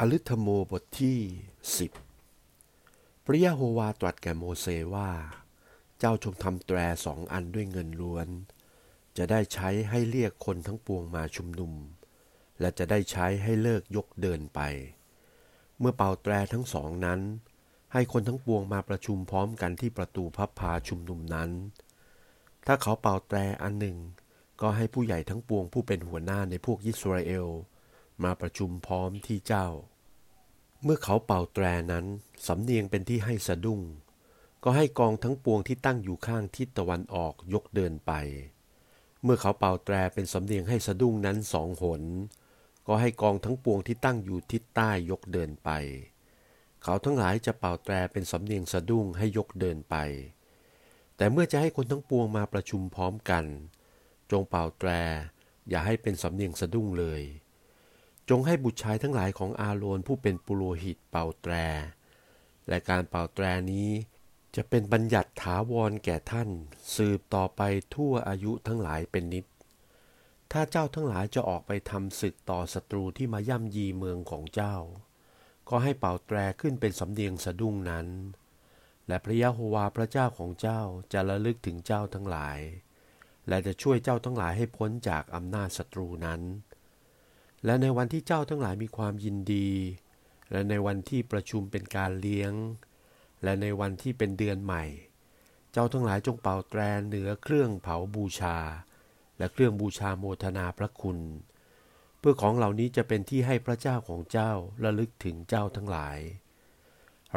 อลิธโมบทที่สิบพระยะโฮวาตรัสแก่โมเสว่า เจ้าจงทำแตรสองอันด้วยเงินล้วน จะได้ใช้ให้เรียกคนทั้งปวงมาชุมนุม และจะได้ใช้ให้เลิกยกเดินไป เมื่อเป่าแตรทั้งสองนั้น ให้คนทั้งปวงมาประชุมพร้อมกันที่ประตูพับพาชุมนุมนั้น ถ้าเขาเป่าแตรอันหนึ่ง ก็ให้ผู้ใหญ่ทั้งปวงผู้เป็นหัวหน้าในพวกยิสราเอล มาประชุมพร้อมที่เจ้า เมื่อเขาเป่าแตรนั้น สำเนียงเป็นที่ให้สะดุ้ง ก็ให้กองทั้งปวงที่ตั้งอยู่ข้างทิศตะวันออกยกเดินไป เมื่อเขาเป่าแตรเป็นสำเนียงให้สะดุ้งนั้นสองหน ก็ให้กองทั้งปวงที่ตั้งอยู่ทิศใต้ยกเดินไป เขาทั้งหลายจะเป่าแตรเป็นสำเนียงสะดุ้งให้ยกเดินไป แต่เมื่อจะให้คนทั้งปวงมาประชุมพร้อมกัน จงเป่าแตรอย่าให้เป็นสำเนียงสะดุ้งเลย จงให้บุตรชายทั้งหลายของอาโรนผู้เป็นปุโรหิตเป่าแตร และการเป่าแตรนี้จะเป็นบัญญัติถาวรแก่ท่าน สืบต่อไปทั่วอายุทั้งหลายเป็นนิด ถ้าเจ้าทั้งหลายจะออกไปทำศึกต่อศัตรูที่มาย่ำยีเมืองของเจ้า ก็ให้เป่าแตรขึ้นเป็นสำเนียงสะดุ้งนั้น และพระยะโฮวาพระเจ้าของเจ้าจะระลึกถึงเจ้าทั้งหลาย และจะช่วยเจ้าทั้งหลายให้พ้นจากอำนาจศัตรูนั้น และในวันที่เจ้าทั้งหลายมีความยินดี และในวันที่ประชุมเป็นการเลี้ยง และในวันที่เป็นเดือนใหม่ เจ้าทั้งหลายจงเป่าแตรเหนือเครื่องเผาบูชา และเครื่องบูชาโมทนาพระคุณ เพื่อของเหล่านี้จะเป็นที่ให้พระเจ้าของเจ้าระลึกถึงเจ้าทั้งหลาย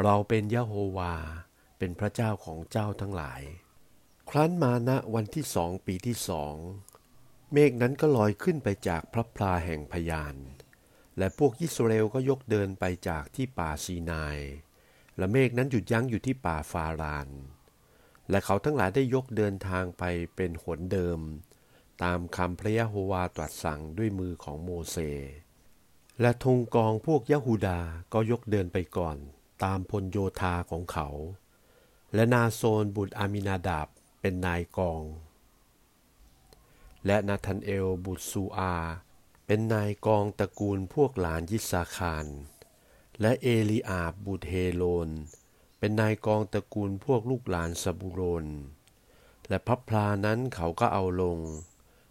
เราเป็นยะโฮวา เป็นพระเจ้าของเจ้าทั้งหลาย ครั้นมาณวันที่สองปีที่สอง เมฆนั้นก็ลอยขึ้นไปจากพระพลาแห่งพยาน และพวกยิสราเอลก็ยกเดินไปจากที่ป่าซีนาย และเมฆนั้นหยุดยั้งอยู่ที่ป่าฟาราน และเขาทั้งหลายได้ยกเดินทางไปเป็นหนเดิม ตามคำพระยะโฮวาตรัสสั่งด้วยมือของโมเส และธงกองพวกยะฮูดาก็ยกเดินไปก่อน ตามพลโยธาของเขา และนาโซนบุตรอามินาดาบเป็นนายกอง และนาธานเอลบุตรซูอา เป็นนายกองตระกูลพวกหลานยิสาคาร และเอลีอาบบุตรเฮโลน เป็นนายกองตระกูลพวกลูกหลานซาบูโรน และพับพลานั้นเขาก็เอาลง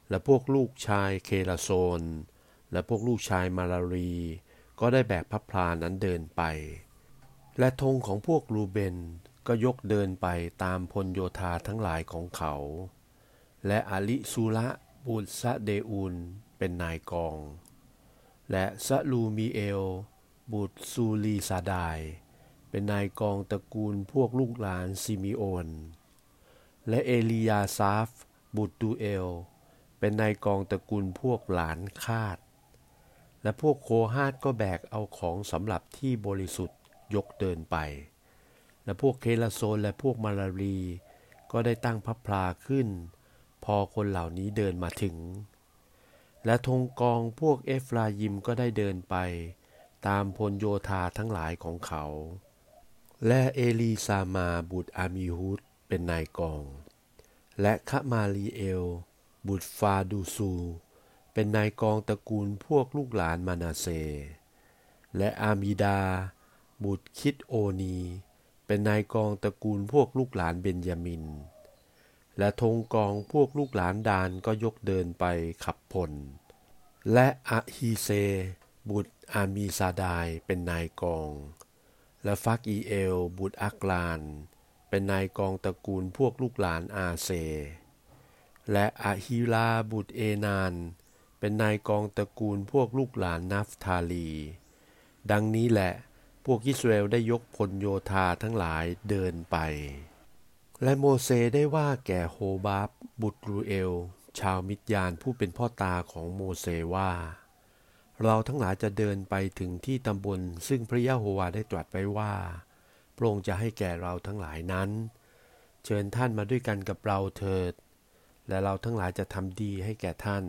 และพวกลูกชายเคลาโซน และพวกลูกชายมาลารี ก็ได้แบกพับพลานั้นเดินไป และธงของพวกรูเบนก็ยกเดินไปตามพลโยธาทั้งหลายของเขา และอาลิซูละบุตรซะเดอูนเป็นนายกอง และซะลูมีเอล บุตรซูลีซาดาย เป็นนายกองตระกูลพวกลูกหลานซิมิโอน และเอลียาซาฟ บุตรดูเอล เป็นนายกองตระกูลพวกหลานคาด และพวกโคฮาดก็แบกเอาของสำหรับที่บริสุทธิ์ยกเดินไป และพวกเคลาโซนและพวกมาลารี ก็ได้ตั้งพับพลาขึ้น อคนเหล่านี้เดินมาถึง และธงกองพวกเอฟรายิมก็ได้เดินไป ตามพลโยธาทั้งหลายของเขา และเอลีซามาบุตรอามีฮุดเป็นนายกอง และคามาลีเอล บุตรฟาดูซู เป็นนายกองตระกูลพวกลูกหลานมานาเซ และอามิดา บุตรคิดโอนี เป็นนายกองตระกูลพวกลูกหลานเบนยามิน และธงกองพวกลูกหลานดานก็ยกเดินไปขับพล และอะฮีเซ บุตรอามีซาดายเป็นนายกอง และฟักอีเอล บุตรอักลาน เป็นนายกองตระกูลพวกลูกหลานอาเซ และอะฮิลาบุตรเอนาน เป็นนายกองตระกูลพวกลูกหลานนัฟทาลี ดังนี้แหละพวกอิสราเอลได้ยกพลโยธาทั้งหลายเดินไป และโมเสได้ว่าแก่โฮบาบบุตรรูเอล ชาวมิดยานผู้เป็นพ่อตาของโมเสว่า เราทั้งหลายจะเดินไปถึงที่ตำบล ซึ่งพระยะโฮวาได้ตรัสไว้ว่า พระองค์จะให้แก่เราทั้งหลายนั้น เชิญท่านมาด้วยกันกับเราเถิด และเราทั้งหลายจะทำดีให้แก่ท่าน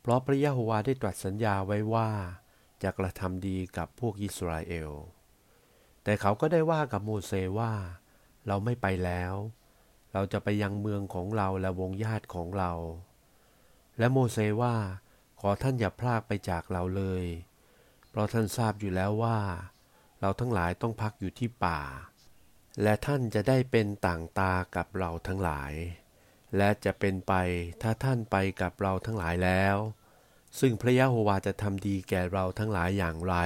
เพราะพระยะโฮวาได้ตรัสสัญญาไว้ว่า จะกระทำดีกับพวกอิสราเอล แต่เขาก็ได้ว่ากับโมเสว่า เราไม่ไปแล้ว เราจะไปยังเมืองของเราและวงญาติของเรา และโมเสว่าขอท่านอย่าพลากไปจากเราเลย เพราะท่านทราบอยู่แล้วว่า เราทั้งหลายต้องพักอยู่ที่ป่า และท่านจะได้เป็นต่างตากับเราทั้งหลาย และจะเป็นไปถ้าท่านไปกับเราทั้งหลายแล้ว ซึ่งพระยะโฮวาจะทำดีแก่เราทั้งหลายอย่างไร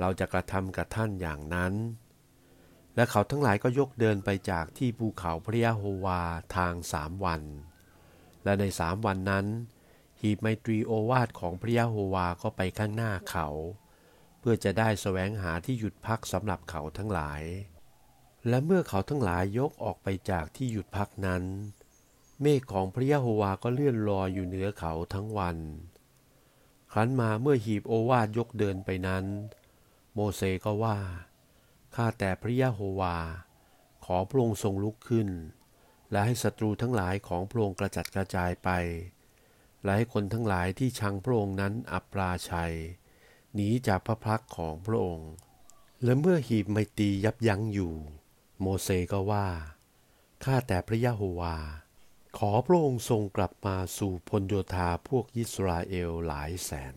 เราจะกระทำกับท่านอย่างนั้น และเขาทั้งหลายก็ยกเดินไปจากที่ภูเขาพระยะโฮวาทางสามวัน และในสามวันนั้น หีบไมตรีโอวาทของพระยะโฮวาก็ไปข้างหน้าเขา เพื่อจะได้สแสวงหาที่หยุดพักสำหรับเขาทั้งหลาย และเมื่อเขาทั้งหลายยกออกไปจากที่หยุดพักนั้น เมฆของพระยะโฮวาก็เลื่อนลอยอยู่เหนือเขาทั้งวันครั้นมาเมื่อหีบโอวาทยกเดินไปนั้น โมเสก็ว่า ข้าแต่พระยะโฮวา ขอพระองค์ทรงลุกขึ้น และให้ศัตรูทั้งหลายของพระองค์กระจัดกระจายไป และให้คนทั้งหลายที่ชังพระองค์นั้นอับปราชัย หนีจากพระพักของพระองค์ และเมื่อหีบไมตียับยั้งอยู่ โมเสก็ว่า ข้าแต่พระยะโฮวา ขอพระองค์ทรงกลับมาสู่พลโยธาพวกยิสราเอลหลายแสน